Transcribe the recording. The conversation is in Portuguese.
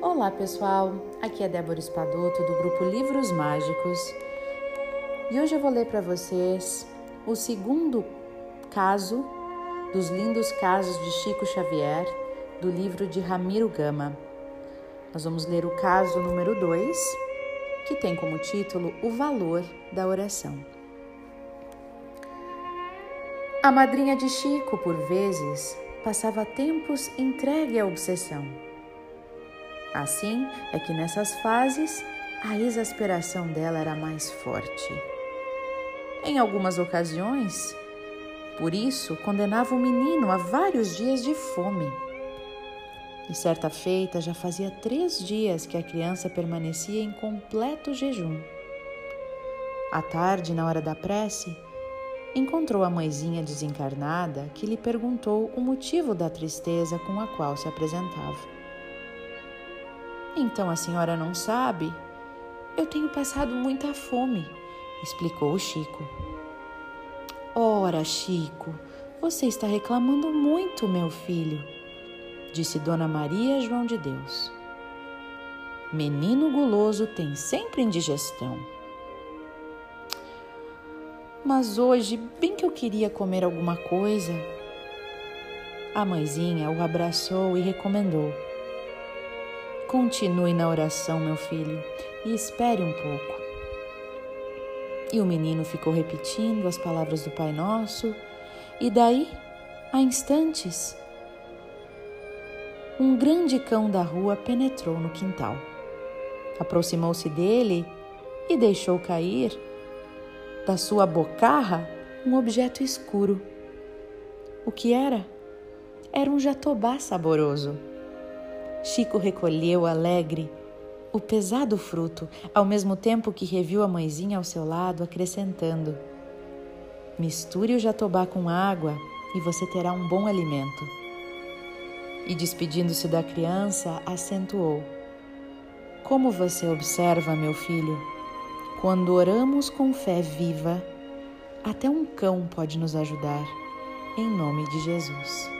Olá pessoal, aqui é Débora Espadoto do grupo Livros Mágicos e hoje eu vou ler para vocês o segundo caso dos lindos casos de Chico Xavier do livro de Ramiro Gama. Nós vamos ler o caso número 2, que tem como título O Valor da Oração. A madrinha de Chico, por vezes, passava tempos entregue à obsessão. Assim é que nessas fases a exasperação dela era mais forte. Em algumas ocasiões, por isso, condenava o menino a vários dias de fome. E certa feita já fazia três dias que a criança permanecia em completo jejum. À tarde, na hora da prece, encontrou a mãezinha desencarnada que lhe perguntou o motivo da tristeza com a qual se apresentava. Então a senhora não sabe? Eu tenho passado muita fome, explicou o Chico. Ora, Chico, você está reclamando muito, meu filho, disse Dona Maria João de Deus. Menino guloso tem sempre indigestão mas hoje, bem que eu queria comer alguma coisa. A mãezinha o abraçou e recomendou: Continue na oração, meu filho, e espere um pouco. E o menino ficou repetindo as palavras do Pai Nosso, e daí, a instantes, um grande cão da rua penetrou no quintal. Aproximou-se dele e deixou cair da sua bocarra um objeto escuro. O que era? Era um jatobá saboroso. Chico recolheu alegre o pesado fruto, ao mesmo tempo que reviu a mãezinha ao seu lado, acrescentando: Misture o jatobá com água e você terá um bom alimento. E despedindo-se da criança, acentuou: Como você observa, meu filho? Quando oramos com fé viva, até um cão pode nos ajudar. Em nome de Jesus.